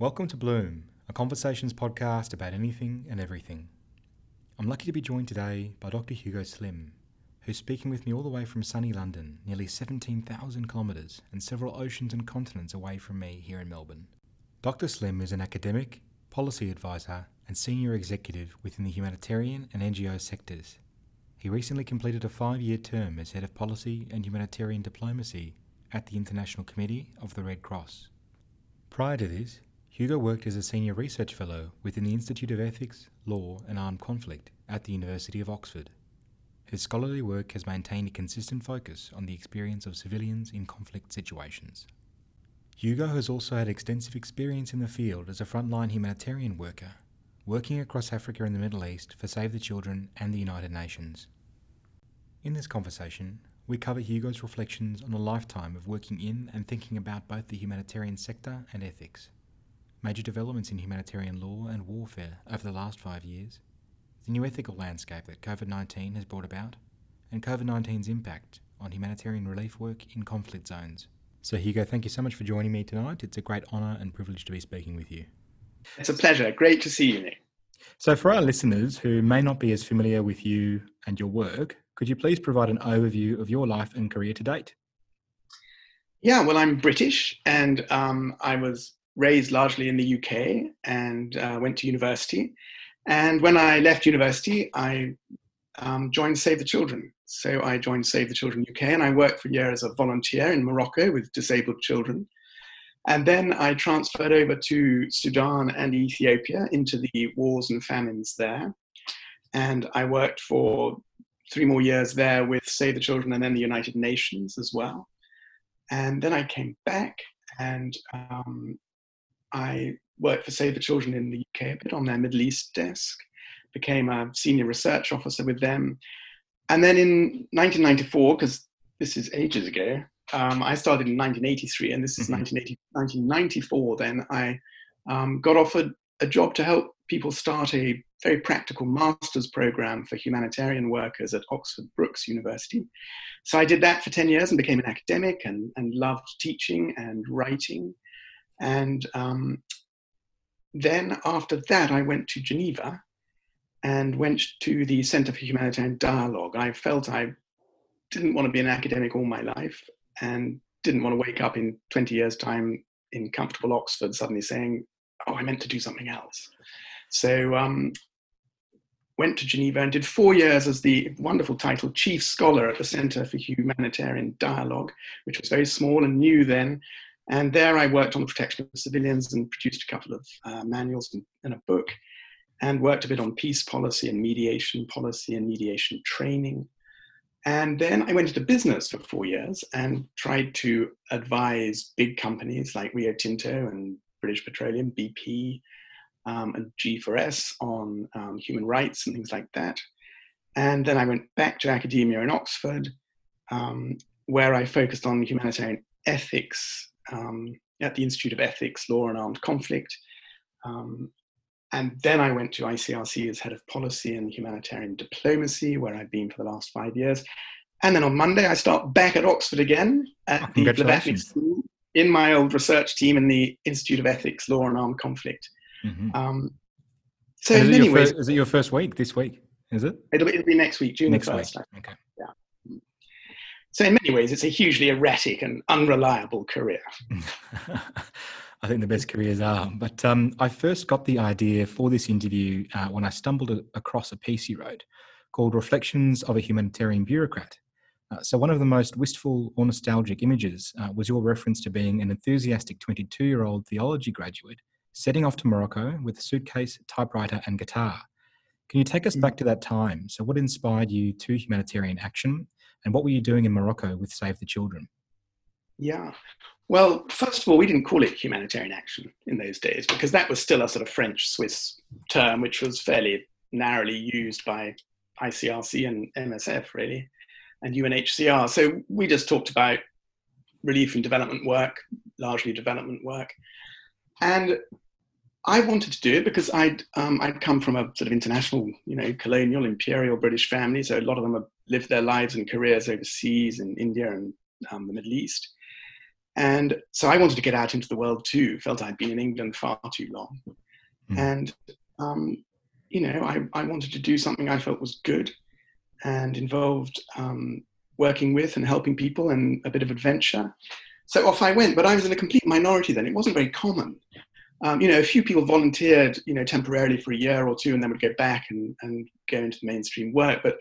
Welcome to Bloom, a conversations podcast about anything and everything. I'm lucky to be joined today by Dr. Hugo Slim, who's speaking with me all the way from sunny London, nearly 17,000 kilometres and several oceans and continents away from me here in Melbourne. Dr. Slim is an academic, policy advisor, and senior executive within the humanitarian and NGO sectors. He recently completed a five year term as head of policy and humanitarian diplomacy at the International Committee of the Red Cross. Prior to this, Hugo worked as a senior research fellow within the Institute of Ethics, Law and Armed Conflict at the University of Oxford. His scholarly work has maintained a consistent focus on the experience of civilians in conflict situations. Hugo has also had extensive experience in the field as a frontline humanitarian worker, working across Africa and the Middle East for Save the Children and the United Nations. In this conversation, we cover Hugo's reflections on a lifetime of working in and thinking about both the humanitarian sector and ethics major developments in humanitarian law and warfare over the last five years, the new ethical landscape that COVID 19 has brought about, and COVID 19's impact on humanitarian relief work in conflict zones. So, Hugo, thank you so much for joining me tonight. It's a great honour and privilege to be speaking with you. It's a pleasure. Great to see you, Nick. So, for our listeners who may not be as familiar with you and your work, could you please provide an overview of your life and career to date? Yeah, well, I'm British and um, I was raised largely in the UK and uh, went to university. And when I left university, I um, joined Save the Children. So I joined Save the Children UK and I worked for a year as a volunteer in Morocco with disabled children. And then I transferred over to Sudan and Ethiopia into the wars and famines there. And I worked for three more years there with Save the Children and then the United Nations as well. And then I came back and um, I worked for Save the Children in the UK a bit on their Middle East desk, became a senior research officer with them. And then in 1994, because this is ages ago, um, I started in 1983, and this is mm-hmm. 1994. Then I um, got offered a job to help people start a very practical master's program for humanitarian workers at Oxford Brookes University. So I did that for 10 years and became an academic and, and loved teaching and writing. And um, then after that, I went to Geneva and went to the Center for Humanitarian Dialogue. I felt I didn't want to be an academic all my life and didn't want to wake up in 20 years' time in comfortable Oxford suddenly saying, oh, I meant to do something else. So um, went to Geneva and did four years as the wonderful title Chief Scholar at the Center for Humanitarian Dialogue, which was very small and new then, and there I worked on the protection of civilians and produced a couple of uh, manuals and, a book, and worked a bit on peace policy and mediation policy and mediation training. And then I went into business for four years and tried to advise big companies like Rio Tinto and British Petroleum, BP, um, and G4S on um, human rights and things like that. And then I went back to academia in Oxford, um, where I focused on humanitarian ethics um, at the Institute of Ethics, Law and Armed Conflict. Um, and then I went to ICRC as head of policy and humanitarian diplomacy, where I've been for the last five years. And then on Monday, I start back at Oxford again at oh, the Blavatnik School in my old research team in the Institute of Ethics, Law and Armed Conflict. Mm-hmm. Um, so, is it, ways, first, is it your first week this week? Is it? It'll, it'll be next week, June next 1st. Week. Okay. So, in many ways, it's a hugely erratic and unreliable career. I think the best careers are. But um, I first got the idea for this interview uh, when I stumbled across a piece you wrote called Reflections of a Humanitarian Bureaucrat. Uh, so, one of the most wistful or nostalgic images uh, was your reference to being an enthusiastic 22 year old theology graduate setting off to Morocco with a suitcase, typewriter, and guitar. Can you take us back mm. to that time? So, what inspired you to humanitarian action and what were you doing in Morocco with Save the Children? Yeah. Well, first of all, we didn't call it humanitarian action in those days because that was still a sort of French Swiss term, which was fairly narrowly used by ICRC and MSF, really, and UNHCR. So we just talked about relief and development work, largely development work. And I wanted to do it because I'd um, I'd come from a sort of international, you know, colonial imperial British family, so a lot of them have lived their lives and careers overseas in India and um, the Middle East. And so I wanted to get out into the world too. Felt I'd been in England far too long, mm. and um, you know, I, I wanted to do something I felt was good and involved um, working with and helping people and a bit of adventure. So off I went, but I was in a complete minority then. It wasn't very common. Um, you know, a few people volunteered, you know, temporarily for a year or two and then would go back and, and go into the mainstream work. But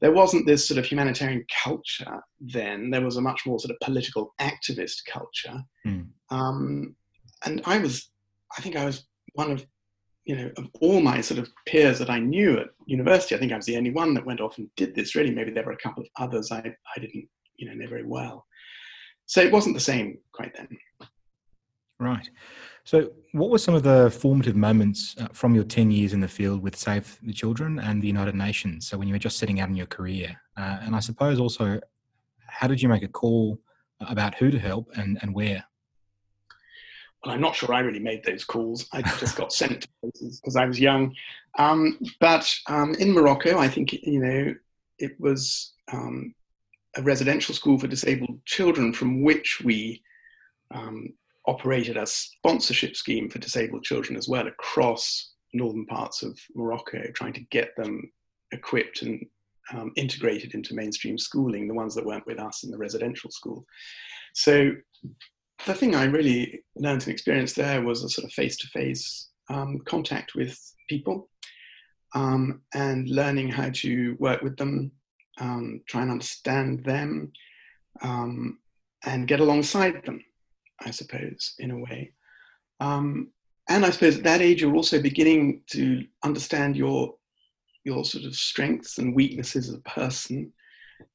there wasn't this sort of humanitarian culture then. There was a much more sort of political activist culture. Mm. Um, and I was, I think I was one of you know, of all my sort of peers that I knew at university, I think I was the only one that went off and did this. Really, maybe there were a couple of others I, I didn't, you know, know very well. So it wasn't the same quite then. Right. So, what were some of the formative moments uh, from your 10 years in the field with Save the Children and the United Nations? So, when you were just setting out in your career, uh, and I suppose also, how did you make a call about who to help and, and where? well, I'm not sure I really made those calls. I just got sent to places because I was young. Um, but um, in Morocco, I think you know it was um, a residential school for disabled children from which we um, operated a sponsorship scheme for disabled children as well across northern parts of Morocco, trying to get them equipped and um, integrated into mainstream schooling, the ones that weren't with us in the residential school. So the thing I really learned and experienced there was a sort of face to face contact with people um, and learning how to work with them, um, try and understand them, um, and get alongside them, I suppose, in a way. Um, and I suppose at that age, you're also beginning to understand your your sort of strengths and weaknesses as a person.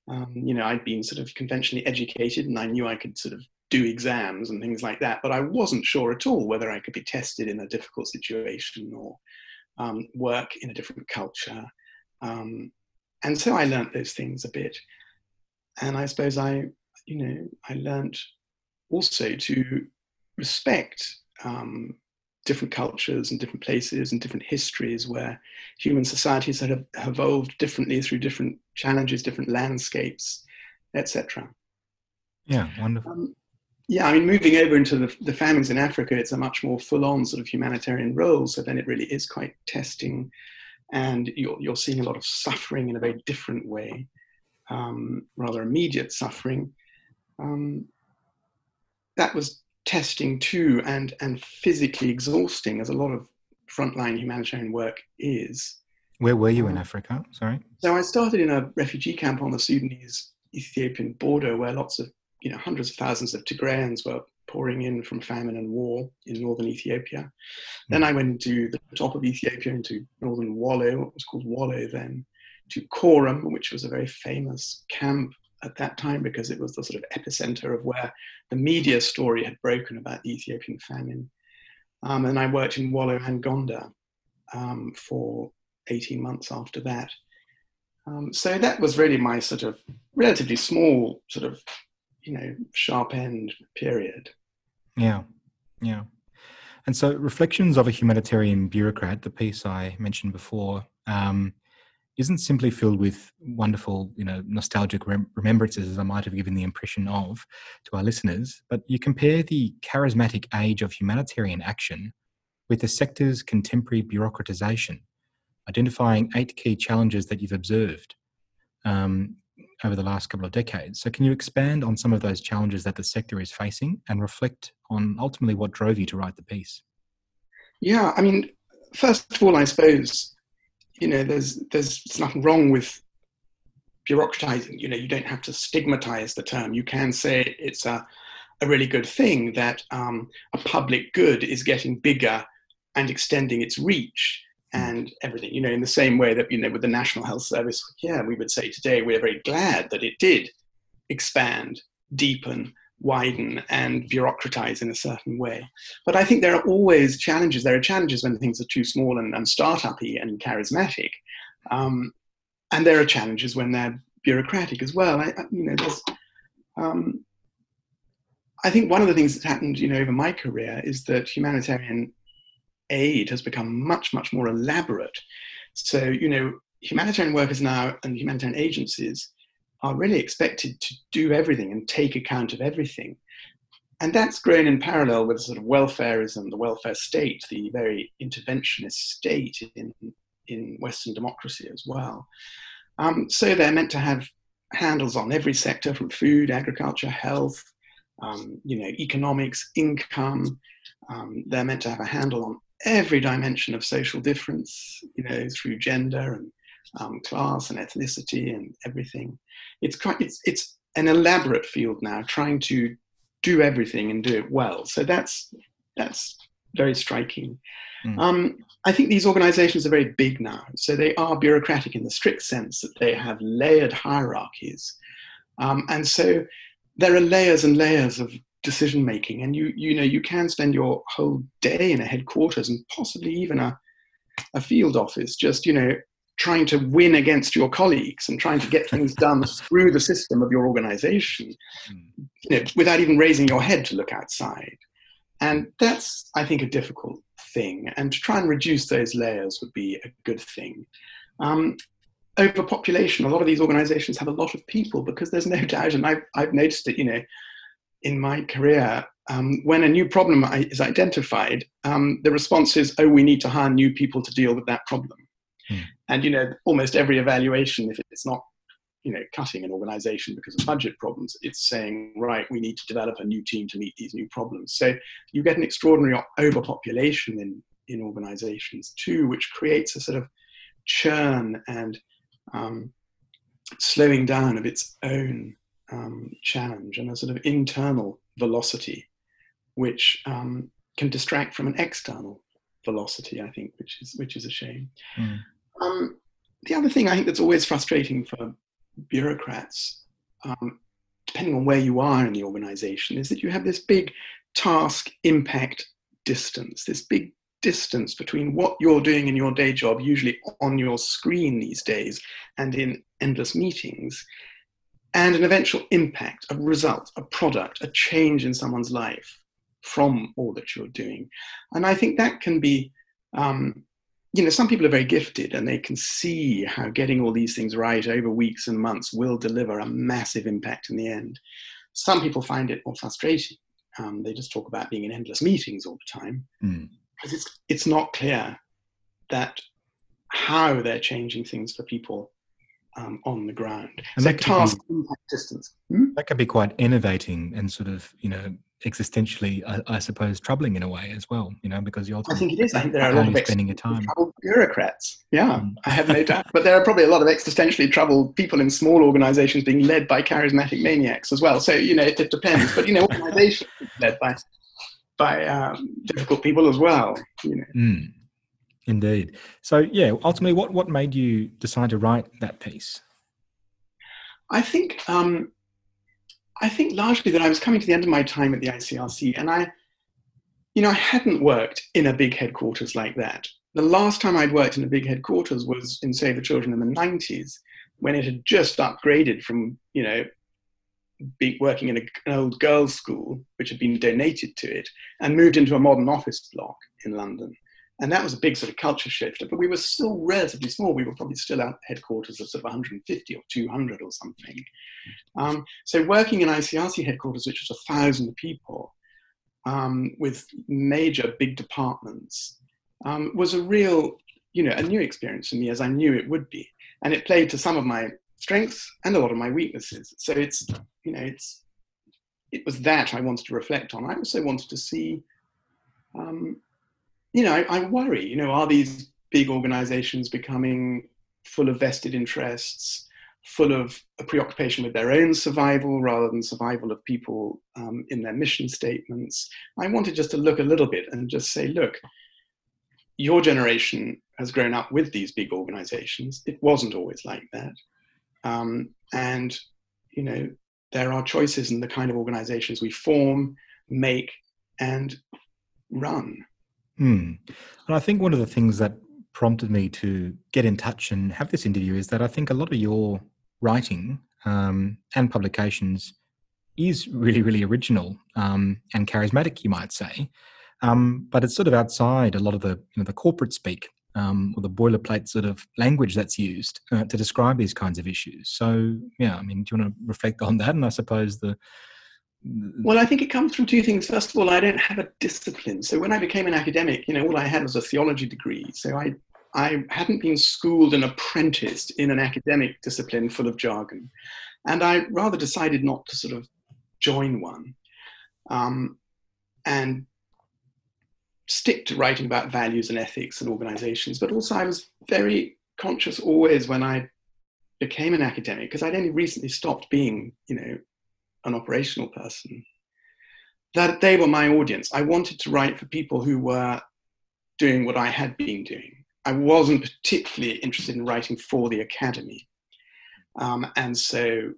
Um, you know, I'd been sort of conventionally educated, and I knew I could sort of do exams and things like that. But I wasn't sure at all whether I could be tested in a difficult situation or um, work in a different culture. Um, and so I learnt those things a bit. And I suppose I, you know, I learnt also to respect um, different cultures and different places and different histories where human societies have evolved differently through different challenges, different landscapes, etc. Yeah, wonderful. Um, yeah, I mean, moving over into the, the famines in Africa, it's a much more full-on sort of humanitarian role. So then it really is quite testing, and you're you're seeing a lot of suffering in a very different way, um, rather immediate suffering. Um, that was testing too, and and physically exhausting, as a lot of frontline humanitarian work is. Where were you in um, Africa? Sorry. So I started in a refugee camp on the Sudanese Ethiopian border, where lots of you know, hundreds of thousands of Tigrayans were pouring in from famine and war in northern Ethiopia. Mm. Then I went to the top of Ethiopia into northern Wollo, what was called Wollo then, to Korem, which was a very famous camp at that time because it was the sort of epicenter of where the media story had broken about the Ethiopian famine. Um, and I worked in Wollo and Gondar um, for 18 months after that. Um, so that was really my sort of relatively small sort of you know sharp end period. Yeah, yeah. And so, reflections of a humanitarian bureaucrat, the piece I mentioned before, um, isn't simply filled with wonderful, you know, nostalgic rem- remembrances, as I might have given the impression of to our listeners. But you compare the charismatic age of humanitarian action with the sector's contemporary bureaucratization, identifying eight key challenges that you've observed. Um, over the last couple of decades. So, can you expand on some of those challenges that the sector is facing and reflect on ultimately what drove you to write the piece? Yeah, I mean, first of all, I suppose you know there's there's nothing wrong with bureaucratizing. You know, you don't have to stigmatize the term. You can say it's a a really good thing that um, a public good is getting bigger and extending its reach and everything. You know, in the same way that, you know, with the National Health Service, yeah, we would say today we're very glad that it did expand, deepen, widen, and bureaucratize in a certain way. But I think there are always challenges. There are challenges when things are too small and, and startup-y and charismatic. Um, and there are challenges when they're bureaucratic as well. I, you know, um, I think one of the things that's happened, you know, over my career is that humanitarian aid has become much, much more elaborate. So, you know, humanitarian workers now and humanitarian agencies are really expected to do everything and take account of everything. and that's grown in parallel with sort of welfareism, the welfare state, the very interventionist state in, in Western democracy as well. Um, so they're meant to have handles on every sector from food, agriculture, health, um, you know, economics, income. Um, they're meant to have a handle on every dimension of social difference, you know, through gender and um, class and ethnicity and everything. It's quite, it's, it's an elaborate field now, trying to do everything and do it well. So that's that's very striking. Mm. Um, I think these organizations are very big now. So they are bureaucratic in the strict sense that they have layered hierarchies. Um, and so there are layers and layers of decision making. And you, you know, you can spend your whole day in a headquarters and possibly even a, a field office just, you know, trying to win against your colleagues and trying to get things done through the system of your organization hmm. you know, without even raising your head to look outside. And that's, I think, a difficult thing. And to try and reduce those layers would be a good thing. Um, overpopulation, a lot of these organizations have a lot of people because there's no doubt, and I've, I've noticed it, you know, in my career, um, when a new problem is identified, um, the response is, oh, we need to hire new people to deal with that problem. Mm. And you know, almost every evaluation, if it's not you know cutting an organization because of budget problems, it's saying right, we need to develop a new team to meet these new problems. So you get an extraordinary overpopulation in in organizations too, which creates a sort of churn and um, slowing down of its own um, challenge and a sort of internal velocity, which um, can distract from an external velocity. I think, which is which is a shame. Mm. Um, the other thing I think that's always frustrating for bureaucrats, um, depending on where you are in the organization, is that you have this big task impact distance, this big distance between what you're doing in your day job, usually on your screen these days and in endless meetings, and an eventual impact, a result, a product, a change in someone's life from all that you're doing. And I think that can be um, you know, some people are very gifted and they can see how getting all these things right over weeks and months will deliver a massive impact in the end. Some people find it more frustrating. Um, they just talk about being in endless meetings all the time mm. because it's it's not clear that how they're changing things for people um, on the ground. And so task be, impact distance. Hmm? That can be quite innovating and sort of you know existentially, I, I, suppose, troubling in a way as well. You know, because you're. I think it is. I think there are a lot of spending your time. bureaucrats. Yeah, mm. I have no doubt. But there are probably a lot of existentially troubled people in small organisations being led by charismatic maniacs as well. So you know, it, it depends. But you know, organisations led by by um, difficult people as well. You know. Mm. Indeed. So yeah, ultimately, what what made you decide to write that piece? I think um, I think largely that I was coming to the end of my time at the ICRC, and I, you know, I hadn't worked in a big headquarters like that. The last time I'd worked in a big headquarters was in Save the Children in the 90s, when it had just upgraded from, you know, be working in a, an old girls' school, which had been donated to it, and moved into a modern office block in London. And that was a big sort of culture shift. But we were still relatively small. We were probably still at headquarters of sort of 150 or 200 or something. Um, so working in ICRC headquarters, which was a thousand people, um, with major big departments, um, was a real, you know, a new experience for me, as I knew it would be. And it played to some of my strengths and a lot of my weaknesses. So it's, you know, it's, it was that I wanted to reflect on. I also wanted to see um, you know, I, I worry, you know, are these big organizations becoming full of vested interests, full of a preoccupation with their own survival rather than survival of people um, in their mission statements. I wanted just to look a little bit and just say, look, your generation has grown up with these big organizations. It wasn't always like that. Um, and, you know, there are choices in the kind of organizations we form, make, and run. Hmm. And I think one of the things that prompted me to get in touch and have this interview is that I think a lot of your writing um, and publications is really, really original um, and charismatic, you might say. Um, but it's sort of outside a lot of the you know the corporate speak um, or the boilerplate sort of language that's used uh, to describe these kinds of issues. So yeah, I mean, do you want to reflect on that? And I suppose the Well, I think it comes from two things. First of all, I don't have a discipline. So when I became an academic, you know, all I had was a theology degree. So I I hadn't been schooled and apprenticed in an academic discipline full of jargon. And I rather decided not to sort of join one um, and stick to writing about values and ethics and organizations. But also, I was very conscious always when I became an academic, because I'd only recently stopped being, you know, an operational person, that they were my audience. I wanted to write for people who were doing what I had been doing. I wasn't particularly interested in writing for the academy. Um, and so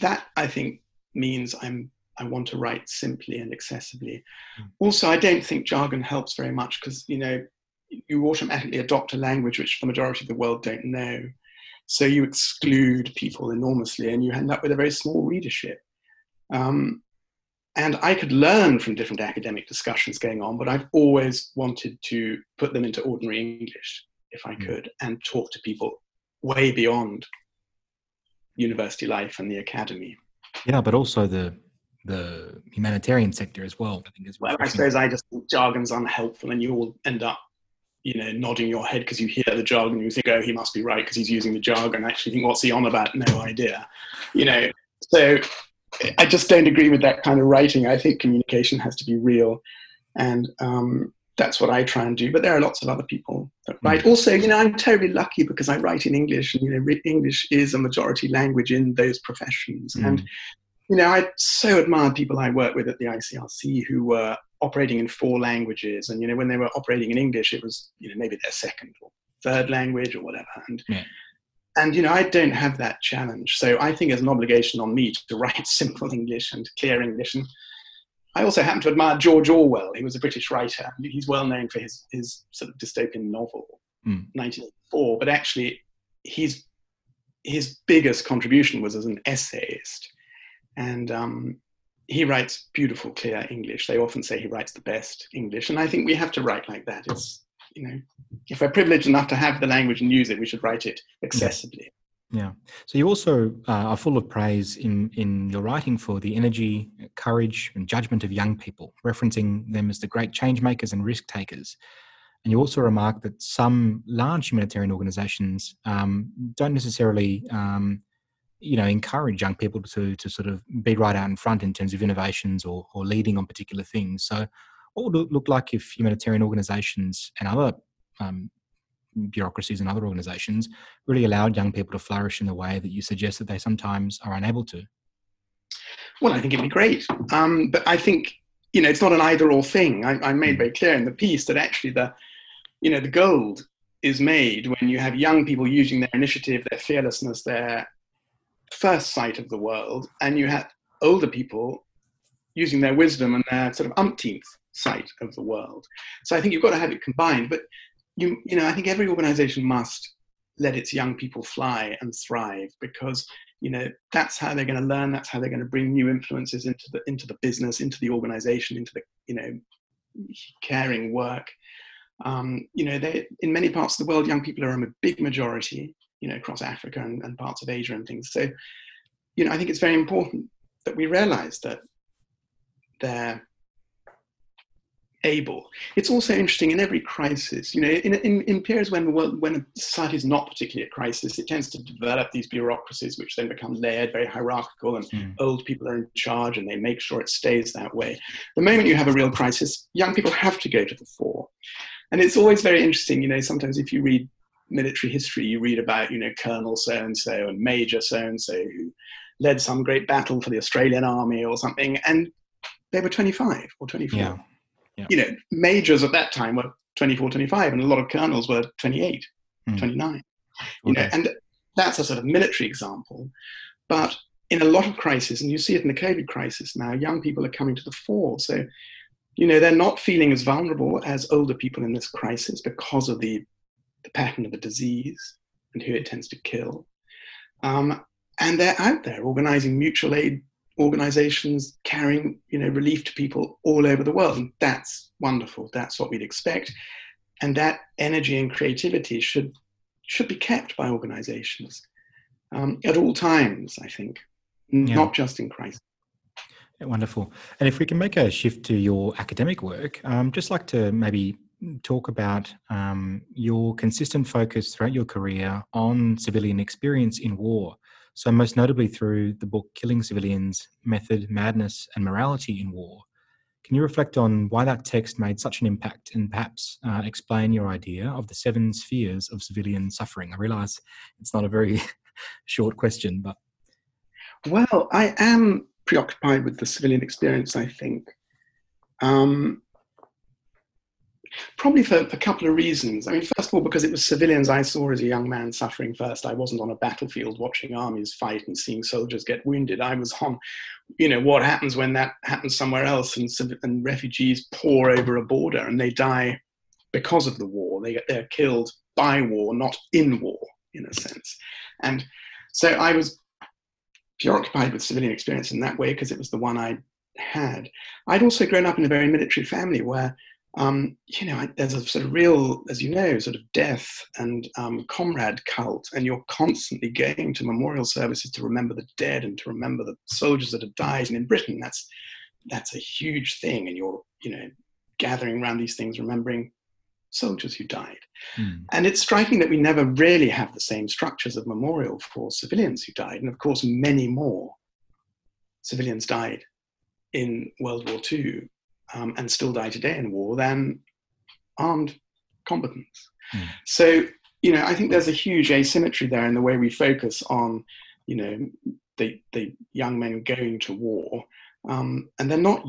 that I think means I'm I want to write simply and accessibly. Mm. Also, I don't think jargon helps very much because you know you automatically adopt a language which the majority of the world don't know. So you exclude people enormously, and you end up with a very small readership. Um, and I could learn from different academic discussions going on, but I've always wanted to put them into ordinary English if I hmm. could and talk to people way beyond university life and the academy. Yeah, but also the the humanitarian sector as well. I think is well, I suppose I just think jargon's unhelpful, and you all end up, you know, nodding your head because you hear the jargon. You think, oh, he must be right because he's using the jargon. Actually, think, what's he on about? No idea. You know, so I just don't agree with that kind of writing. I think communication has to be real, and um, that's what I try and do. But there are lots of other people that hmm. write. Mm. Also, you know, I'm terribly lucky because I write in English, and you know, English is a majority language in those professions. Mm. And you know, I so admired people I worked with at the ICRC who were operating in four languages, and you know, when they were operating in English, it was you know maybe their second or third language or whatever. And yeah. and you know i don't have that challenge. So i think it's an obligation on me to write simple english and clear english. And i also happen to admire george orwell. He was a british writer. He's well known for his, his sort of dystopian novel mm. 1984 but actually his his biggest contribution was as an essayist and um, he writes beautiful clear english they often say he writes the best english and i think we have to write like that it's you know, if we're privileged enough to have the language and use it, we should write it accessibly. Yeah. So you also uh, are full of praise in in your writing for the energy, courage, and judgment of young people, referencing them as the great change makers and risk takers. And you also remark that some large humanitarian organisations um, don't necessarily, um, you know, encourage young people to to sort of be right out in front in terms of innovations or or leading on particular things. So what would it look like if humanitarian organizations and other um, bureaucracies and other organizations really allowed young people to flourish in the way that you suggest that they sometimes are unable to? Well, I think it'd be great. Um, but I think, you know, it's not an either or thing. I, I made hmm. very clear in the piece that actually the, you know, the gold is made when you have young people using their initiative, their fearlessness, their first sight of the world, and you have older people using their wisdom and their sort of umpteenth sight of the world. So I think you've got to have it combined. But you, you know, I think every organization must let its young people fly and thrive because you know that's how they're going to learn that's how they're going to bring new influences into the into the business into the organization into the you know caring work um, you know they in many parts of the world young people are a big majority you know across africa and, and parts of asia and things so you know i think it's very important that we realize that they're able. It's also interesting in every crisis, you know, in, in, in periods when when a society is not particularly at crisis, it tends to develop these bureaucracies which then become layered, very hierarchical, and mm. old people are in charge and they make sure it stays that way. The moment you have a real crisis, young people have to go to the fore. And it's always very interesting, you know, sometimes if you read military history, you read about, you know, Colonel so and so and Major so and so who led some great battle for the Australian army or something. And they were 25 or 24. Yeah yeah. you know, majors at that time were 24, 25, and a lot of colonels were 28, mm. 29. You okay. know, and that's a sort of military example. But in a lot of crises, and you see it in the COVID crisis now, young people are coming to the fore. So, you know, they're not feeling as vulnerable as older people in this crisis because of the, the pattern of the disease and who it tends to kill. Um, and they're out there organizing mutual aid organizations carrying you know relief to people all over the world and that's wonderful that's what we'd expect and that energy and creativity should should be kept by organizations um, at all times i think yeah. not just in crisis Wonderful. And if we can make a shift to your academic work, um, just like to maybe talk about um, your consistent focus throughout your career on civilian experience in war. So, most notably through the book Killing Civilians Method, Madness, and Morality in War. Can you reflect on why that text made such an impact and perhaps uh, explain your idea of the seven spheres of civilian suffering? I realize it's not a very short question, but. Well, I am preoccupied with the civilian experience, I think. Um, probably for a couple of reasons. I mean, first of all, because it was civilians I saw as a young man suffering first. I wasn't on a battlefield watching armies fight and seeing soldiers get wounded. I was on, you know, what happens when that happens somewhere else and, and refugees pour over a border and they die because of the war. They, they're killed by war, not in war, in a sense. And so I was preoccupied with civilian experience in that way because it was the one I had. I'd also grown up in a very military family where, um, you know, there's a sort of real, as you know, sort of death and um, comrade cult, and you're constantly going to memorial services to remember the dead and to remember the soldiers that have died. And in Britain, that's that's a huge thing, and you're, you know, gathering around these things, remembering soldiers who died. Mm. And it's striking that we never really have the same structures of memorial for civilians who died. And of course, many more civilians died in World War II um, and still die today in war than armed combatants. Mm. So, you know, I think there's a huge asymmetry there in the way we focus on, you know, the, the young men going to war. Um, and they're not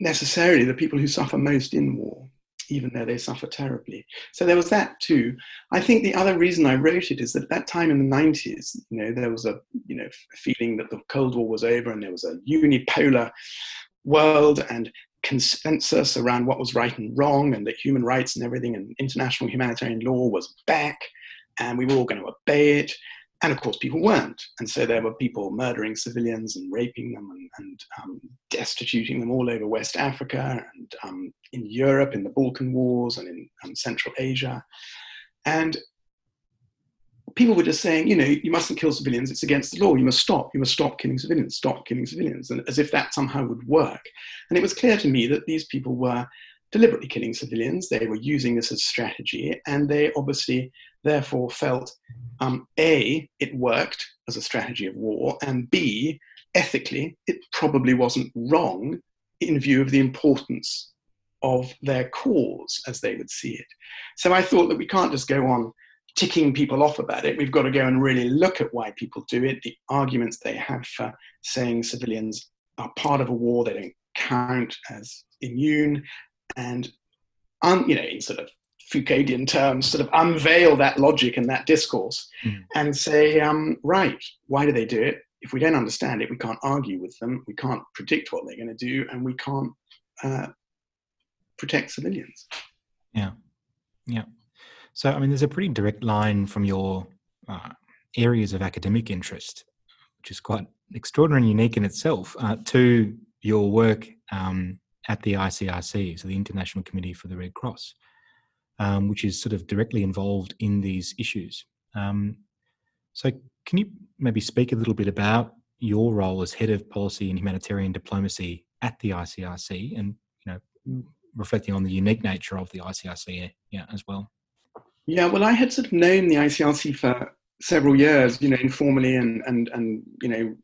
necessarily the people who suffer most in war even though they suffer terribly. So there was that too. I think the other reason I wrote it is that at that time in the 90s, you know, there was a you know feeling that the Cold War was over and there was a unipolar world and consensus around what was right and wrong and that human rights and everything and international humanitarian law was back and we were all going to obey it and of course, people weren't. And so there were people murdering civilians and raping them and, and um, destituting them all over West Africa and um, in Europe, in the Balkan Wars, and in um, Central Asia. And people were just saying, you know, you mustn't kill civilians, it's against the law, you must stop, you must stop killing civilians, stop killing civilians, and as if that somehow would work. And it was clear to me that these people were deliberately killing civilians, they were using this as strategy, and they obviously therefore felt um, A, it worked as a strategy of war, and B, ethically, it probably wasn't wrong in view of the importance of their cause as they would see it. So I thought that we can't just go on ticking people off about it. We've got to go and really look at why people do it, the arguments they have for saying civilians are part of a war, they don't count as immune, and un, you know, in sort of Foucauldian terms, sort of unveil that logic and that discourse mm. and say, um, right, why do they do it? If we don't understand it, we can't argue with them, we can't predict what they're going to do, and we can't uh, protect civilians. Yeah, yeah. So, I mean, there's a pretty direct line from your uh, areas of academic interest, which is quite extraordinary and unique in itself, uh, to your work um, at the ICRC, so the International Committee for the Red Cross um, which is sort of directly involved in these issues. Um, so, can you maybe speak a little bit about your role as head of policy and humanitarian diplomacy at the ICRC, and you know, reflecting on the unique nature of the ICRC, yeah, as well? Yeah, well, I had sort of known the ICRC for several years, you know, informally, and and and you know,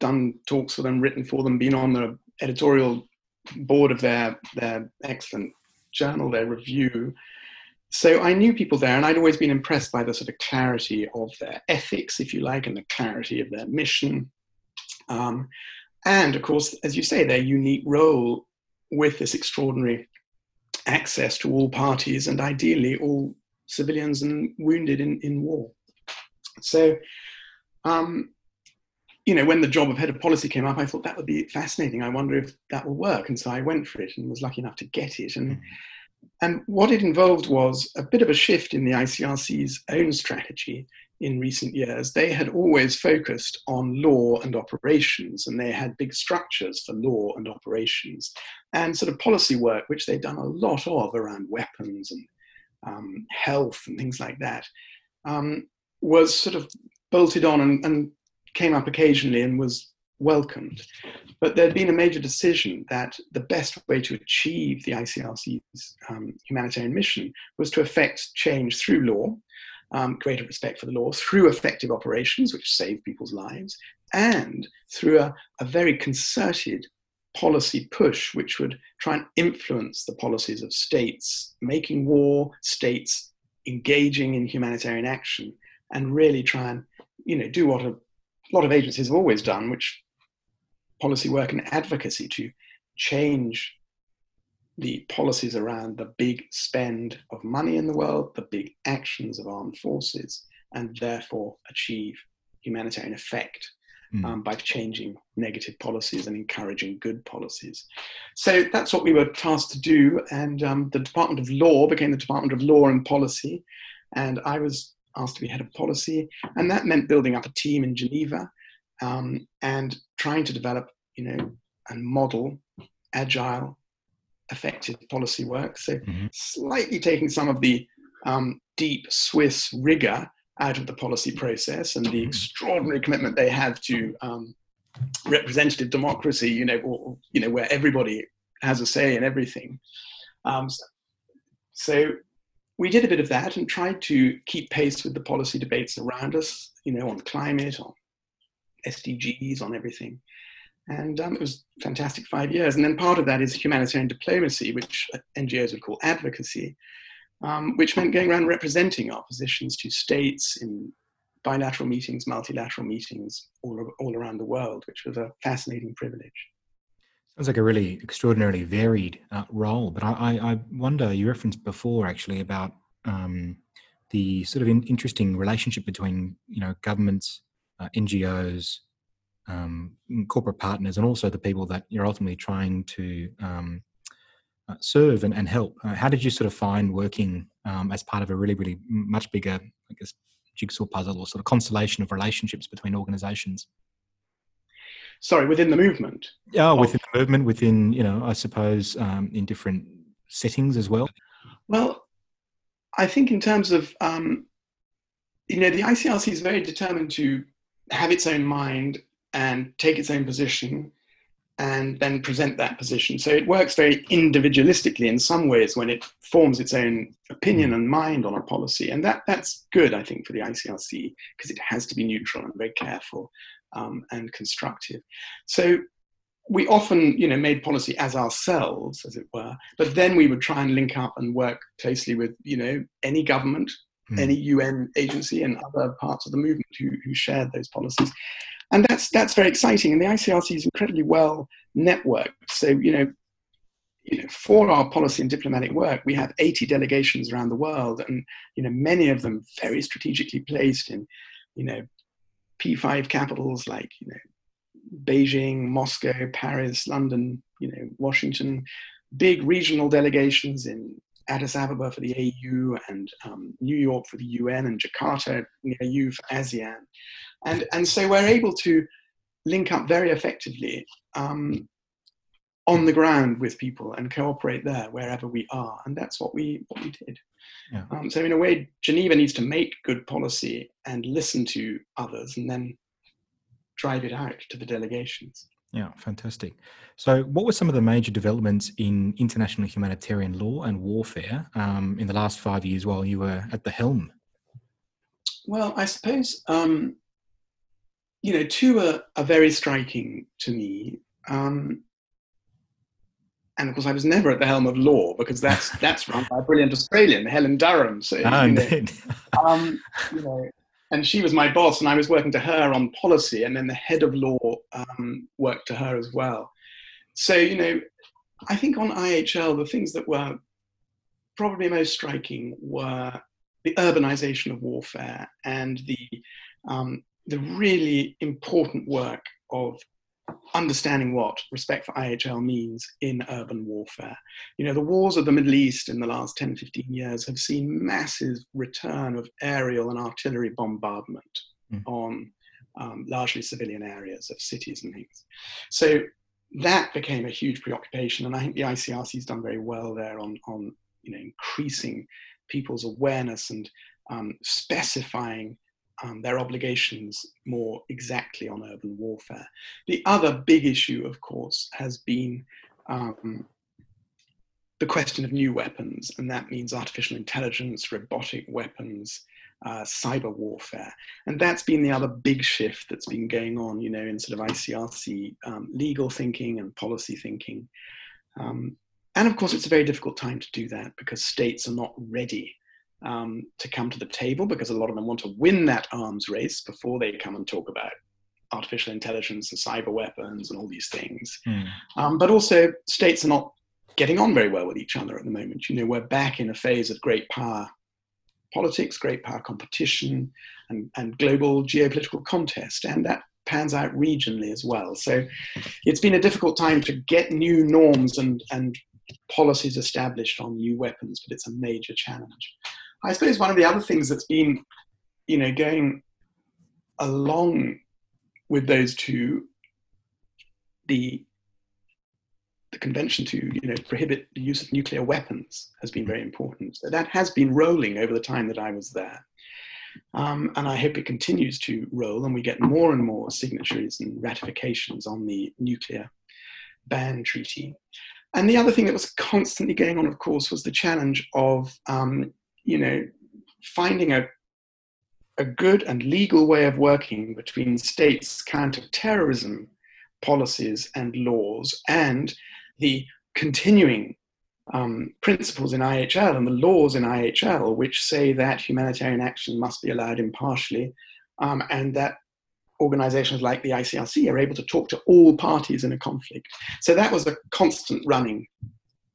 done talks for them, written for them, been on the editorial board of their their excellent journal, their review. So I knew people there, and I'd always been impressed by the sort of clarity of their ethics, if you like, and the clarity of their mission. Um, and of course, as you say, their unique role with this extraordinary access to all parties and ideally all civilians and wounded in, in war. So, um, you know, when the job of head of policy came up, I thought that would be fascinating. I wonder if that will work. And so I went for it and was lucky enough to get it. And, and what it involved was a bit of a shift in the ICRC's own strategy in recent years. They had always focused on law and operations, and they had big structures for law and operations, and sort of policy work, which they'd done a lot of around weapons and um, health and things like that, um, was sort of bolted on and, and came up occasionally and was welcomed. But there'd been a major decision that the best way to achieve the ICRC's um, humanitarian mission was to effect change through law, um, greater respect for the law, through effective operations, which save people's lives, and through a, a very concerted policy push, which would try and influence the policies of states, making war, states engaging in humanitarian action, and really try and you know do what a lot of agencies have always done, which policy work and advocacy to change the policies around the big spend of money in the world, the big actions of armed forces, and therefore achieve humanitarian effect mm. um, by changing negative policies and encouraging good policies. So that's what we were tasked to do. And um, the Department of Law became the Department of Law and Policy. And I was asked to be head of policy. And that meant building up a team in Geneva um, and trying to develop, you know, and model agile, effective policy work. So mm-hmm. slightly taking some of the um, deep Swiss rigor out of the policy process and the mm-hmm. extraordinary commitment they have to um, representative democracy, you know, or, you know, where everybody has a say in everything. Um, so we did a bit of that and tried to keep pace with the policy debates around us, you know, on climate, on SDGs, on everything. And um, it was fantastic five years. And then part of that is humanitarian diplomacy, which NGOs would call advocacy, um, which meant going around representing our positions to states in bilateral meetings, multilateral meetings all, all around the world, which was a fascinating privilege. Sounds like a really extraordinarily varied uh, role. But I, I, wonder, you referenced before actually about um, the sort of in, interesting relationship between you know governments, uh, NGOs, um, corporate partners, and also the people that you're ultimately trying to um, uh, serve and, and help. Uh, how did you sort of find working um, as part of a really, really much bigger, I guess, jigsaw puzzle or sort of constellation of relationships between organizations? Sorry, within the movement? Yeah, oh, within the movement, within, you know, I suppose um, in different settings as well. Well, I think in terms of, um, you know, the ICRC is very determined to have its own mind and take its own position and then present that position. So it works very individualistically in some ways when it forms its own opinion and mind on a policy. And that, that's good, I think, for the ICRC because it has to be neutral and very careful um, and constructive. So we often, you know, made policy as ourselves, as it were, but then we would try and link up and work closely with, you know, any government, mm. any UN agency and other parts of the movement who, who shared those policies and that's that's very exciting. And the ICRC is incredibly well networked. So you know, you know, for our policy and diplomatic work, we have 80 delegations around the world, and you know, many of them very strategically placed in, you know, P5 capitals like you know, Beijing, Moscow, Paris, London, you know, Washington, big regional delegations in Addis Ababa for the AU and um, New York for the UN and Jakarta you for ASEAN. And, and so we're able to link up very effectively um, on the ground with people and cooperate there wherever we are. And that's what we, what we did. Yeah. Um, so in a way, Geneva needs to make good policy and listen to others and then drive it out to the delegations. Yeah, fantastic. So, what were some of the major developments in international humanitarian law and warfare um, in the last five years while you were at the helm? Well, I suppose um, you know, two are, are very striking to me. Um, and of course, I was never at the helm of law because that's that's run by a brilliant Australian, Helen Durham. So, oh, you, know, um, you know, and she was my boss, and I was working to her on policy, and then the head of law um, worked to her as well. So, you know, I think on IHL, the things that were probably most striking were the urbanization of warfare and the um, the really important work of understanding what respect for IHL means in urban warfare. You know, the wars of the Middle East in the last 10, 15 years have seen massive return of aerial and artillery bombardment mm. on um, largely civilian areas of cities and things. So that became a huge preoccupation, and I think the ICRC has done very well there on, on you know, increasing people's awareness and um, specifying um, their obligations more exactly on urban warfare. The other big issue, of course, has been um, the question of new weapons, and that means artificial intelligence, robotic weapons, uh, cyber warfare. And that's been the other big shift that's been going on, you know, in sort of ICRC um, legal thinking and policy thinking. Um, and of course, it's a very difficult time to do that because states are not ready um, to come to the table because a lot of them want to win that arms race before they come and talk about artificial intelligence and cyber weapons and all these things. Mm. Um, but also, states are not getting on very well with each other at the moment. You know, we're back in a phase of great power politics, great power competition, and, and global geopolitical contest, and that pans out regionally as well. So it's been a difficult time to get new norms and, and policies established on new weapons, but it's a major challenge. I suppose one of the other things that's been, you know, going along with those two, the the convention to you know prohibit the use of nuclear weapons has been very important. So that has been rolling over the time that I was there. Um, and I hope it continues to roll and we get more and more signatories and ratifications on the nuclear ban treaty. And the other thing that was constantly going on, of course, was the challenge of um, you know, finding a, a good and legal way of working between states' counterterrorism policies and laws and the continuing um, principles in IHL and the laws in IHL, which say that humanitarian action must be allowed impartially, um, and that organizations like the ICRC are able to talk to all parties in a conflict. So that was a constant running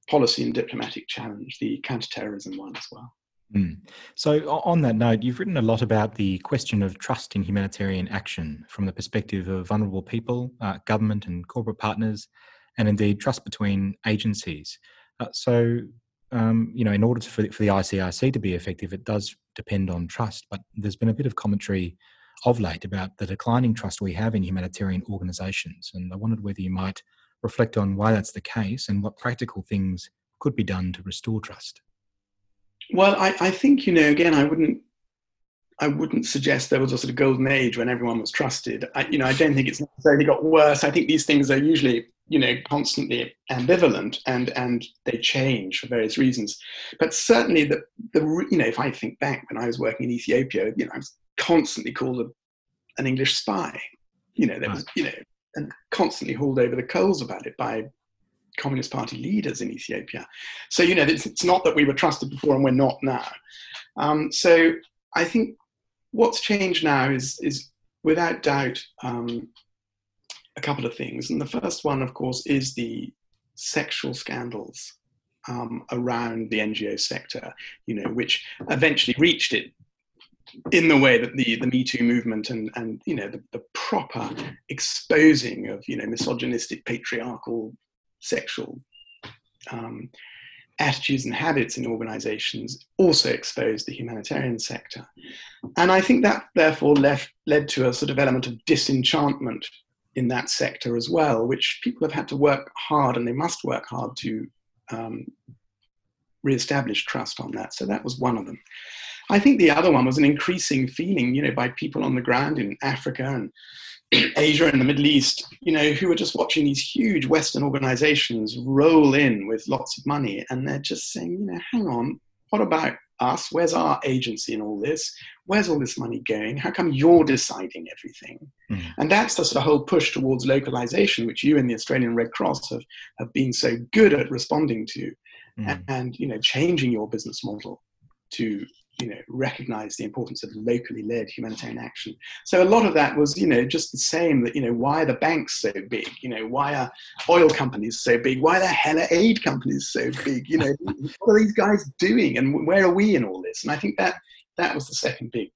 policy and diplomatic challenge, the counterterrorism one as well. Mm. So, on that note, you've written a lot about the question of trust in humanitarian action from the perspective of vulnerable people, uh, government and corporate partners, and indeed trust between agencies. Uh, so, um, you know, in order to, for, the, for the ICRC to be effective, it does depend on trust. But there's been a bit of commentary of late about the declining trust we have in humanitarian organisations, and I wondered whether you might reflect on why that's the case and what practical things could be done to restore trust. Well, I, I think you know. Again, I wouldn't. I wouldn't suggest there was a sort of golden age when everyone was trusted. I, you know, I don't think it's necessarily got worse. I think these things are usually, you know, constantly ambivalent and and they change for various reasons. But certainly, the the you know, if I think back when I was working in Ethiopia, you know, I was constantly called a, an English spy. You know, there was you know, and constantly hauled over the coals about it by Communist Party leaders in Ethiopia. So, you know, it's, it's not that we were trusted before and we're not now. Um, so I think what's changed now is, is without doubt um, a couple of things. And the first one, of course, is the sexual scandals um, around the NGO sector, you know, which eventually reached it in the way that the, the Me Too movement and, and you know, the, the proper exposing of, you know, misogynistic, patriarchal sexual um, attitudes and habits in organizations also exposed the humanitarian sector. And I think that therefore left, led to a sort of element of disenchantment in that sector as well, which people have had to work hard and they must work hard to um, re-establish trust on that. So that was one of them. I think the other one was an increasing feeling, you know, by people on the ground in Africa and Asia and the Middle East, you know, who are just watching these huge Western organizations roll in with lots of money, and they're just saying, you know, hang on, what about us? Where's our agency in all this? Where's all this money going? How come you're deciding everything? Mm. And that's the sort of whole push towards localization, which you and the Australian Red Cross have, have been so good at responding to, mm. and, and you know, changing your business model to you know, recognize the importance of locally led humanitarian action. So a lot of that was, you know, just the same that, you know, why are the banks so big? You know, why are oil companies so big? Why the hell are aid companies so big? You know, what are these guys doing and where are we in all this? And I think that that was the second big,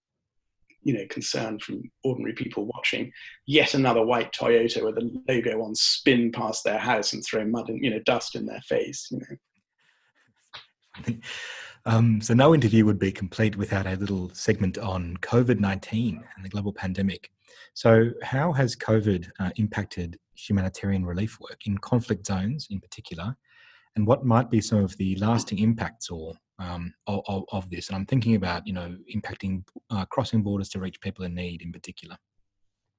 you know, concern from ordinary people watching yet another white Toyota with a logo on spin past their house and throw mud and, you know, dust in their face, you know. Um, so, no interview would be complete without a little segment on COVID 19 and the global pandemic. So, how has COVID uh, impacted humanitarian relief work in conflict zones in particular? And what might be some of the lasting impacts or um, of, of, this. And I'm thinking about, you know, impacting uh, crossing borders to reach people in need in particular.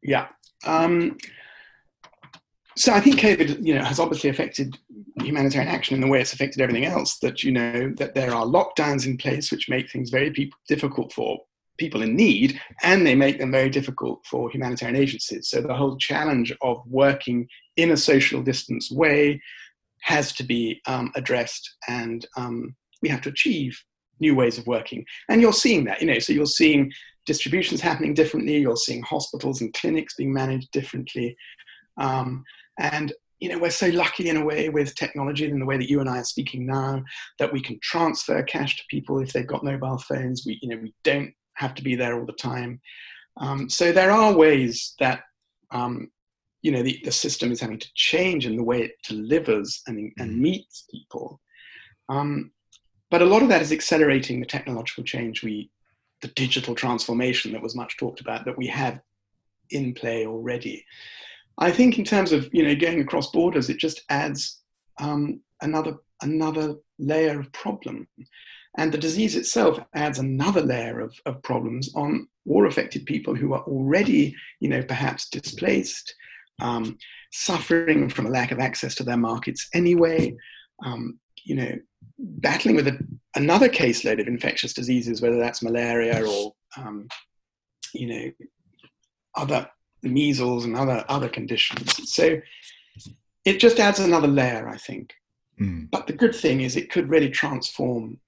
Yeah. Um, so I think COVID, you know, has obviously affected humanitarian action in the way it's affected everything else. That you know that there are lockdowns in place which make things very pe- difficult for people in need, and they make them very difficult for humanitarian agencies. So the whole challenge of working in a social distance way has to be um, addressed, and um, we have to achieve new ways of working. And you're seeing that, you know. So you're seeing distributions happening differently. You're seeing hospitals and clinics being managed differently. Um, and you know, we're so lucky in a way with technology in the way that you and I are speaking now that we can transfer cash to people if they've got mobile phones. We, you know, we don't have to be there all the time. Um, so there are ways that, um, you know, the, the system is having to change in the way it delivers and, and mm. meets people. Um, but a lot of that is accelerating the technological change we, the digital transformation that was much talked about that we have in play already. I think in terms of you know going across borders, it just adds um, another another layer of problem, and the disease itself adds another layer of, of problems on war-affected people who are already you know perhaps displaced, um, suffering from a lack of access to their markets anyway. Um, you know, battling with a, another caseload of infectious diseases, whether that's malaria or um, you know other measles and other other conditions. So it just adds another layer, I think. Mm. But the good thing is it could really transform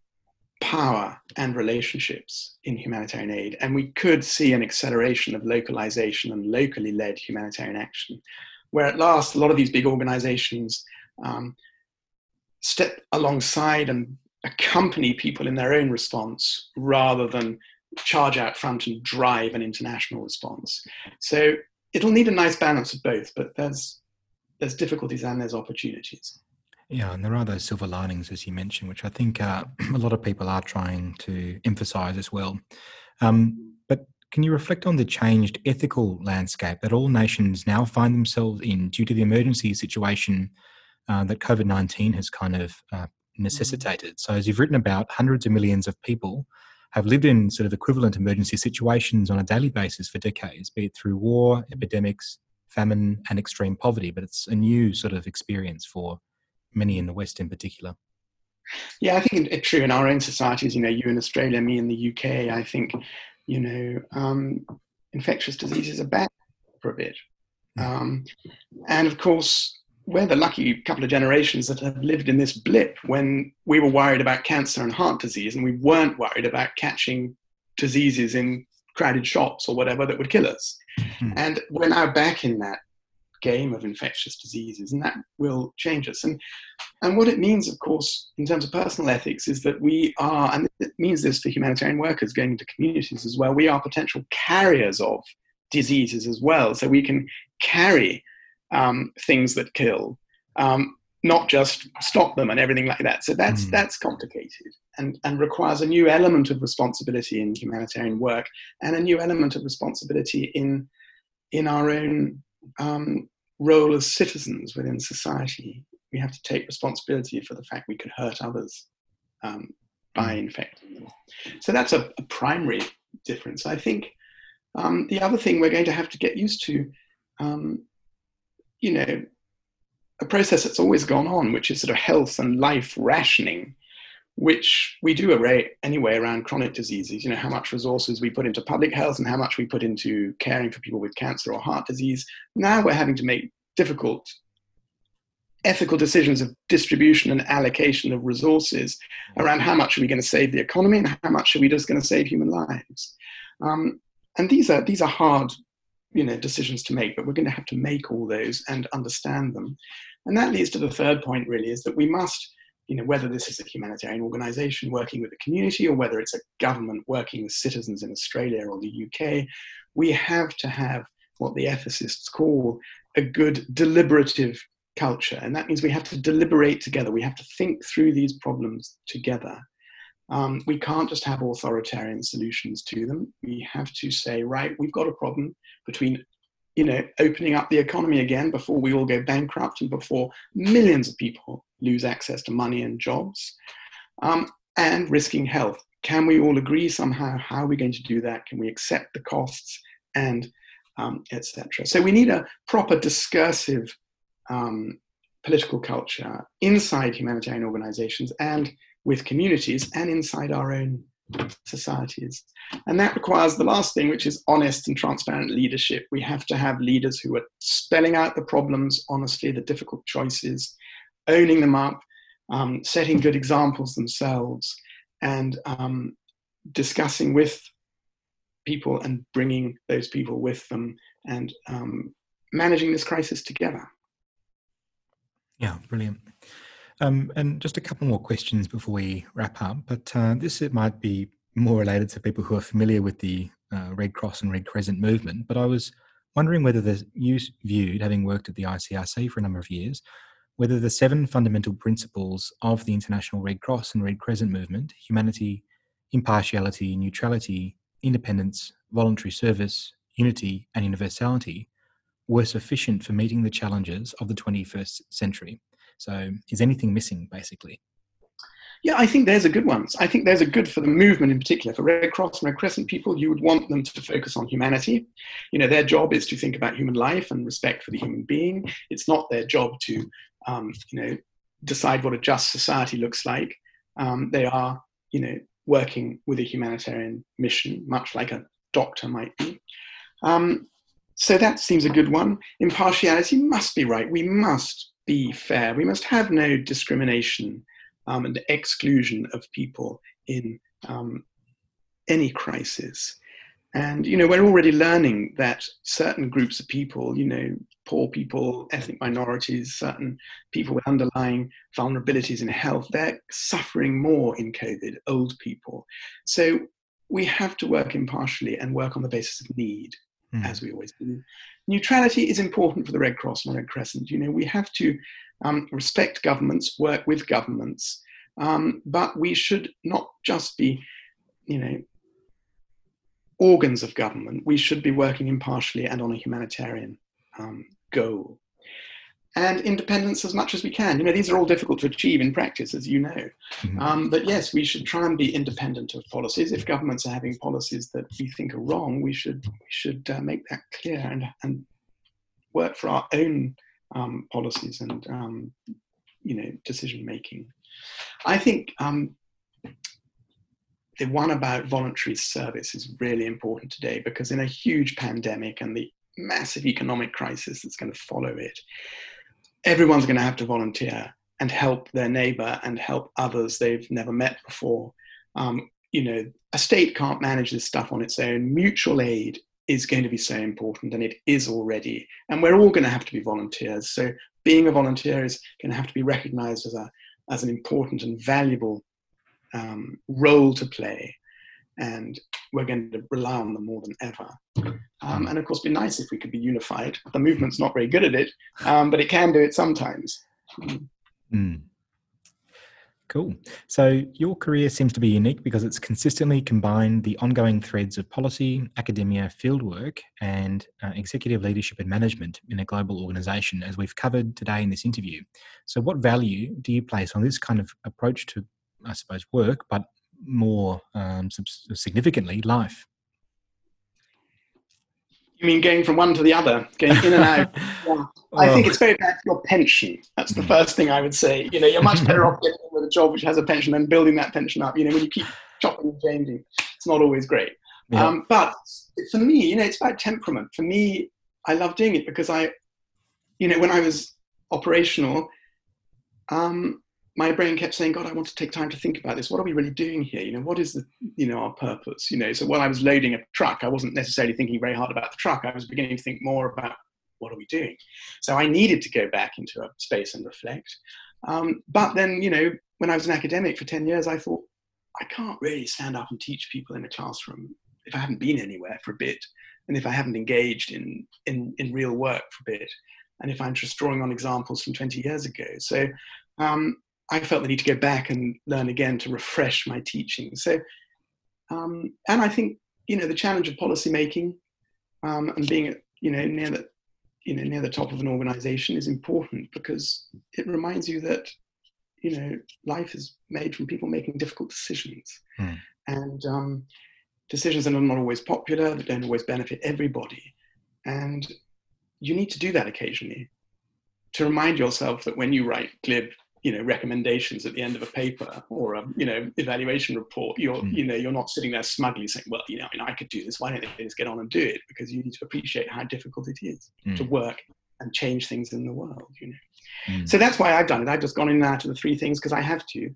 power and relationships in humanitarian aid, and we could see an acceleration of localization and locally led humanitarian action, where at last a lot of these big organizations um, step alongside and accompany people in their own response rather than charge out front and drive an international response. So it'll need a nice balance of both, but there's there's difficulties and there's opportunities. Yeah, and there are those silver linings, as you mentioned, which I think uh, a lot of people are trying to emphasize as well. Um, but can you reflect on the changed ethical landscape that all nations now find themselves in due to the emergency situation uh, that COVID 19 has kind of uh, mm-hmm. necessitated? So, as you've written about, hundreds of millions of people have lived in sort of equivalent emergency situations on a daily basis for decades, be it through war, epidemics, famine, and extreme poverty. But it's a new sort of experience for many in the West in particular. Yeah, I think it's true in our own societies. You know, you in Australia, me in the UK. I think, you know, um, infectious diseases are bad for a bit, hmm. um, and of course, we're the lucky couple of generations that have lived in this blip when we were worried about cancer and heart disease and we weren't worried about catching diseases in crowded shops or whatever that would kill us. Mm-hmm. And we're now back in that game of infectious diseases and that will change us. And, and what it means, of course, in terms of personal ethics, is that we are, and it means this for humanitarian workers going into communities as well, we are potential carriers of diseases as well. So we can carry um, things that kill, um, not just stop them and everything like that. So that's mm. that's complicated and and requires a new element of responsibility in humanitarian work and a new element of responsibility in in our own um, role as citizens within society. We have to take responsibility for the fact we could hurt others um, by mm. infecting them. So that's a, a primary difference. I think um, the other thing we're going to have to get used to um, you know, a process that's always gone on, which is sort of health and life rationing, which we do array anyway around chronic diseases. You know, how much resources we put into public health and how much we put into caring for people with cancer or heart disease. Now we're having to make difficult ethical decisions of distribution and allocation of resources around how much are we going to save the economy and how much are we just going to save human lives. Um, and these are these are hard you know decisions to make but we're going to have to make all those and understand them. And that leads to the third point really is that we must you know whether this is a humanitarian organization working with the community or whether it's a government working with citizens in australia or the uk we have to have what the ethicists call a good deliberative culture. And that means we have to deliberate together. We have to think through these problems together um, we can't just have authoritarian solutions to them. We have to say, right, we've got a problem between, you know, opening up the economy again before we all go bankrupt and before millions of people lose access to money and jobs. Um, and risking health. Can we all agree somehow? How are we going to do that? Can we accept the costs and um, etc. So we need a proper discursive um, political culture inside humanitarian organizations and with communities and inside our own societies. And that requires the last thing, which is honest and transparent leadership. We have to have leaders who are spelling out the problems honestly, the difficult choices, owning them up, um, setting good examples themselves, and um, discussing with people and bringing those people with them and um, managing this crisis together. Yeah, brilliant. Um, and just a couple more questions before we wrap up. But uh, this it might be more related to people who are familiar with the uh, Red Cross and Red Crescent movement. But I was wondering whether the, you viewed, having worked at the ICRC for a number of years, whether the seven fundamental principles of the International Red Cross and Red Crescent movement humanity, impartiality, neutrality, independence, voluntary service, unity, and universality were sufficient for meeting the challenges of the 21st century. So, is anything missing, basically? Yeah, I think there's a good one. I think there's a good for the movement in particular. For Red Cross and Red Crescent people, you would want them to focus on humanity. You know, their job is to think about human life and respect for the human being. It's not their job to, um, you know, decide what a just society looks like. Um, they are, you know, working with a humanitarian mission, much like a doctor might be. Um, so that seems a good one. Impartiality must be right. We must be fair. We must have no discrimination um, and exclusion of people in um, any crisis. And you know, we're already learning that certain groups of people, you know, poor people, ethnic minorities, certain people with underlying vulnerabilities in health, they're suffering more in COVID, old people. So we have to work impartially and work on the basis of need mm. as we always do. Neutrality is important for the Red Cross and Red Crescent. You know, we have to um, respect governments, work with governments, um, but we should not just be, you know, organs of government. We should be working impartially and on a humanitarian um, goal and independence as much as we can. You know, these are all difficult to achieve in practice, as you know. Mm-hmm. Um, but yes, we should try and be independent of policies. If governments are having policies that we think are wrong, we should we should uh, make that clear and and work for our own um, policies and um, you know decision making. I think um, the one about voluntary service is really important today because in a huge pandemic and the massive economic crisis that's going to follow it everyone's going to have to volunteer and help their neighbor and help others they've never met before. Um, you know, a state can't manage this stuff on its own. Mutual aid is going to be so important, and it is already. And we're all going to have to be volunteers. So being a volunteer is going to have to be recognized as a as an important and valuable um, role to play and we're going to rely on them more than ever. Um, hmm. and of course, it'd be nice if we could be unified. The movement's not very good at it, um, but it can do it sometimes. Mm. Cool. So your career seems to be unique because it's consistently combined the ongoing threads of policy, academia, fieldwork, and uh, executive leadership and management in a global organization, as we've covered today in this interview. So, what value do you place on this kind of approach to, I suppose, work, but more um, significantly life. You mean going from one to the other, going in and out? yeah. I think it's very bad for your pension. That's the mm. first thing I would say. You know, you're much better off getting with a job which has a pension and building that pension up. You know, when you keep chopping and changing, it's not always great. Yeah. Um, but for me, you know, it's about temperament. For me, I love doing it because I, you know, when I was operational, um, my brain kept saying, God, I want to take time to think about this. What are we really doing here? You know, what is the, you know, our purpose? You know, so while I was loading a truck, I wasn't necessarily thinking very hard about the truck. I was beginning to think more about what are we doing? So I needed to go back into a space and reflect. Um, but then, you know, when I was an academic for 10 years, I thought, I can't really stand up and teach people in a classroom if I haven't been anywhere for a bit and if I haven't engaged in, in, in real work for a bit and if I'm just drawing on examples from 20 years ago. So um, I felt the need to go back and learn again to refresh my teaching. So, um, and I think you know the challenge of policy making um, and being you know near the you know near the top of an organization is important because it reminds you that you know, life is made from people making difficult decisions. Mm. And um, decisions that are not always popular, that don't always benefit everybody. And you need to do that occasionally to remind yourself that when you write glib you know recommendations at the end of a paper or a you know evaluation report you're mm. you know you're not sitting there smugly saying well you know I, mean, I could do this why don't they just get on and do it because you need to appreciate how difficult it is mm. to work and change things in the world you know mm. so that's why i've done it i've just gone in there to the three things because i have to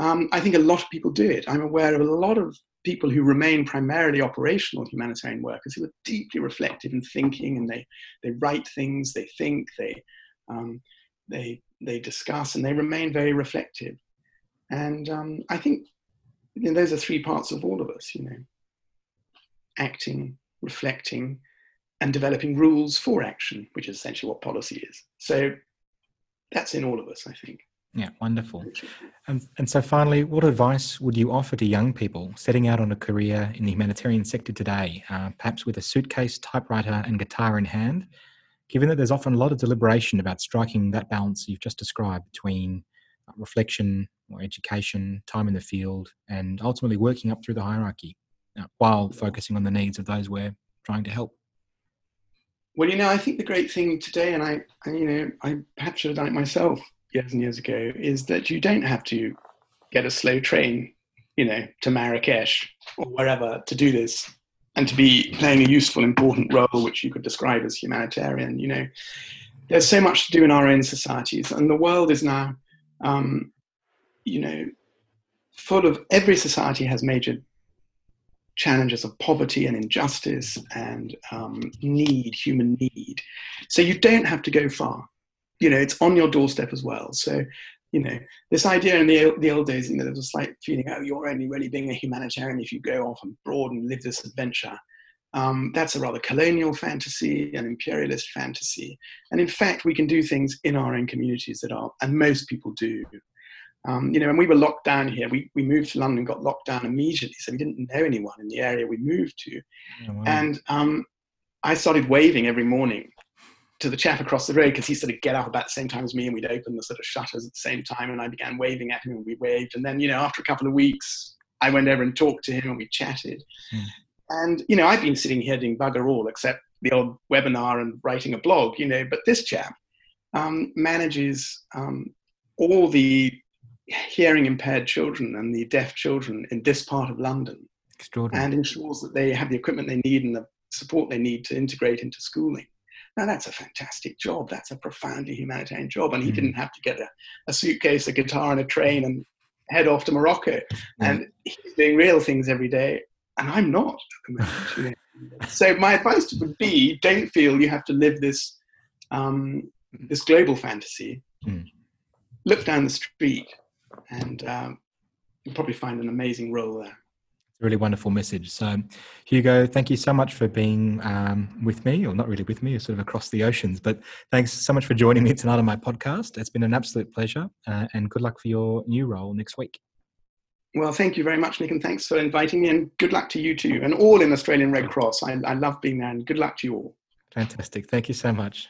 um, i think a lot of people do it i'm aware of a lot of people who remain primarily operational humanitarian workers who are deeply reflective and thinking and they they write things they think they um, they they discuss and they remain very reflective. And um, I think you know, those are three parts of all of us, you know, acting, reflecting, and developing rules for action, which is essentially what policy is. So that's in all of us, I think. Yeah, wonderful. And, and so, finally, what advice would you offer to young people setting out on a career in the humanitarian sector today, uh, perhaps with a suitcase, typewriter, and guitar in hand, given that there's often a lot of deliberation about striking that balance you've just described between uh, reflection or education, time in the field, and ultimately working up through the hierarchy uh, while focusing on the needs of those we're trying to help. Well, you know, I think the great thing today, and I, I you know, I perhaps should have done it myself years and years ago, is that you don't have to get a slow train, you know, to Marrakesh or wherever to do this and to be playing a useful, important role, which you could describe as humanitarian. You know, there's so much to do in our own societies, and the world is now, um, you know, full of every society has major challenges of poverty and injustice and um, need, human need. So you don't have to go far. You know, it's on your doorstep as well. So you know, this idea in the, the old days, you know, there was a slight feeling, oh, you're only really being a humanitarian if you go off and abroad and live this adventure. Um, that's a rather colonial fantasy, an imperialist fantasy. And in fact, we can do things in our own communities that are, and most people do. Um, you know, when we were locked down here, we, we moved to London, got locked down immediately, so we didn't know anyone in the area we moved to. Oh, wow. And um, I started waving every morning to the chap across the road because he sort of get up about the same time as me and we'd open the sort of shutters at the same time and I began waving at him and we waved. And then you know after a couple of weeks I went over and talked to him and we chatted. Mm. and you know I've been sitting here doing bugger all except the old webinar and writing a blog you know but this chap um, manages um, all the hearing impaired children and the deaf children in this part of London and ensures that they have the equipment they need and the support they need to integrate into schooling now that's a fantastic job. That's a profoundly humanitarian job. And he mm. didn't have to get a, a, suitcase, a guitar, and a train and head off to Morocco. Mm. And he's doing real things every day. And I'm not so my advice would be: don't feel you have to live this um, this global fantasy. Mm. Look down the street, and um, you'll probably find an amazing role there really wonderful message. So, Hugo, thank you so much for being um, with me, or not really with me, sort of across the oceans. But thanks so much for joining me tonight on my podcast. It's been an absolute pleasure, uh, and good luck for your new role next week. Well, thank you very much, Nick, and thanks for inviting me. And good luck to you too, and all in Australian Red Cross. I, I love being there, and good luck to you all. Fantastic. Thank you so much.